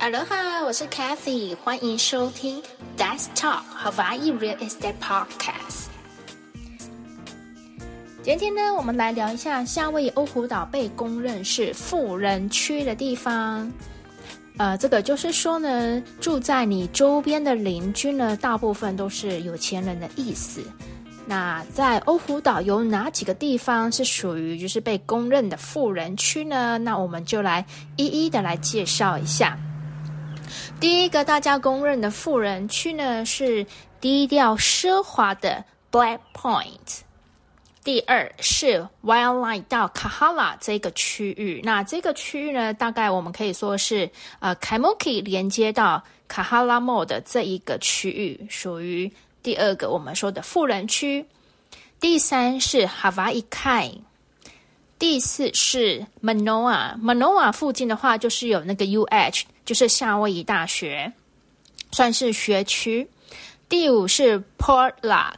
Aloha，我是 Kathy，欢迎收听 Let's Talk Hawaii Real Estate Podcast。今天呢，我们来聊一下夏威夷欧胡岛被公认是富人区的地方。呃，这个就是说呢，住在你周边的邻居呢，大部分都是有钱人的意思。那在欧胡岛有哪几个地方是属于就是被公认的富人区呢？那我们就来一一的来介绍一下。第一个大家公认的富人区呢，是低调奢华的 Black Point。第二是 Wildlife 到 Kahala 这个区域，那这个区域呢，大概我们可以说是呃 Kaimuki 连接到 Kahala Mall 的这一个区域，属于第二个我们说的富人区。第三是 Hawaii Kai。第四是 Manoa，Manoa 附近的话就是有那个 UH，就是夏威夷大学，算是学区。第五是 Port Lock，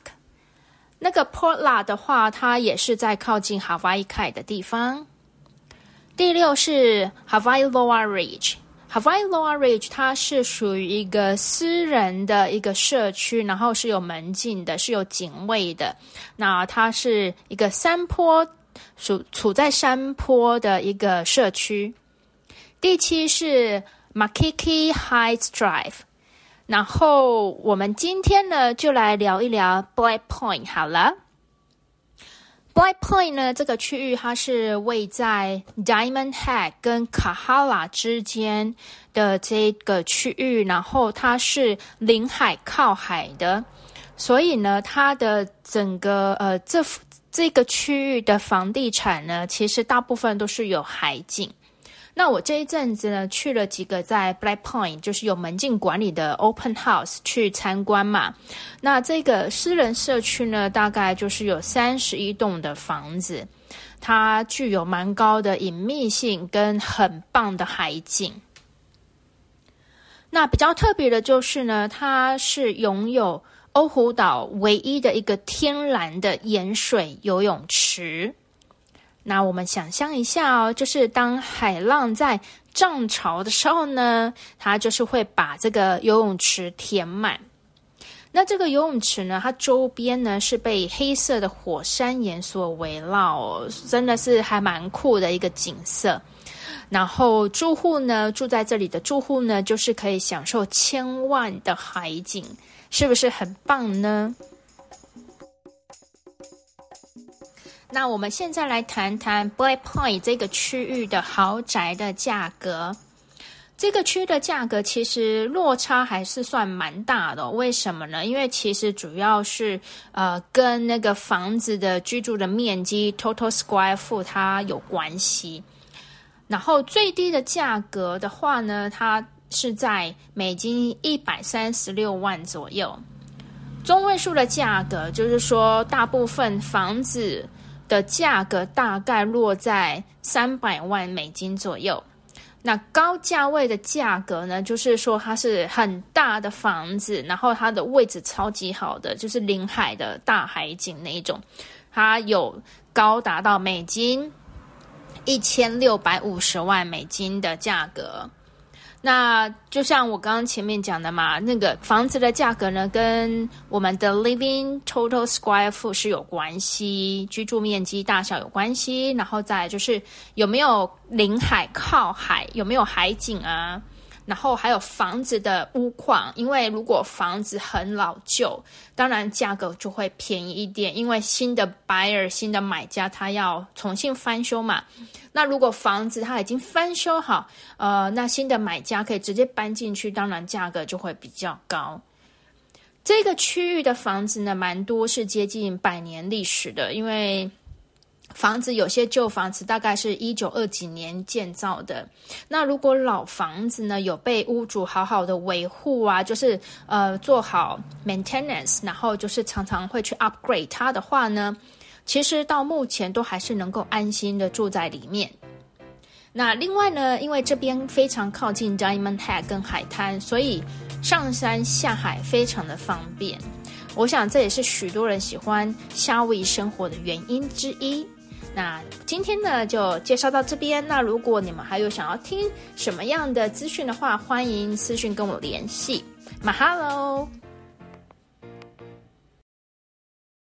那个 Port Lock 的话，它也是在靠近 Hawaii Kai 的地方。第六是 Hawaii Lower Ridge，Hawaii Lower Ridge 它是属于一个私人的一个社区，然后是有门禁的，是有警卫的。那它是一个山坡。处处在山坡的一个社区。第七是 Makiki Heights Drive，然后我们今天呢就来聊一聊 Black Point 好了。Black Point 呢这个区域它是位在 Diamond Head 跟 Kahala 之间的这个区域，然后它是临海靠海的，所以呢它的整个呃这。这个区域的房地产呢，其实大部分都是有海景。那我这一阵子呢，去了几个在 Black Point，就是有门禁管理的 Open House 去参观嘛。那这个私人社区呢，大概就是有三十一栋的房子，它具有蛮高的隐秘性跟很棒的海景。那比较特别的就是呢，它是拥有。欧胡岛唯一的一个天然的盐水游泳池。那我们想象一下哦，就是当海浪在涨潮的时候呢，它就是会把这个游泳池填满。那这个游泳池呢，它周边呢是被黑色的火山岩所围绕，真的是还蛮酷的一个景色。然后住户呢，住在这里的住户呢，就是可以享受千万的海景。是不是很棒呢？那我们现在来谈谈 Black Point 这个区域的豪宅的价格。这个区的价格其实落差还是算蛮大的。为什么呢？因为其实主要是呃跟那个房子的居住的面积 Total Square Foot 它有关系。然后最低的价格的话呢，它是在美金一百三十六万左右，中位数的价格就是说，大部分房子的价格大概落在三百万美金左右。那高价位的价格呢，就是说它是很大的房子，然后它的位置超级好的，就是临海的大海景那一种，它有高达到美金一千六百五十万美金的价格。那就像我刚刚前面讲的嘛，那个房子的价格呢，跟我们的 living total square foot 是有关系，居住面积大小有关系，然后再就是有没有临海靠海，有没有海景啊。然后还有房子的屋况，因为如果房子很老旧，当然价格就会便宜一点，因为新的 buyer 新的买家他要重新翻修嘛。那如果房子他已经翻修好，呃，那新的买家可以直接搬进去，当然价格就会比较高。这个区域的房子呢，蛮多是接近百年历史的，因为。房子有些旧房子大概是一九二几年建造的，那如果老房子呢有被屋主好好的维护啊，就是呃做好 maintenance，然后就是常常会去 upgrade 它的话呢，其实到目前都还是能够安心的住在里面。那另外呢，因为这边非常靠近 Diamond Head 跟海滩，所以上山下海非常的方便。我想这也是许多人喜欢夏威夷生活的原因之一。那今天呢就介绍到这边。那如果你们还有想要听什么样的资讯的话，欢迎私信跟我联系。马哈喽。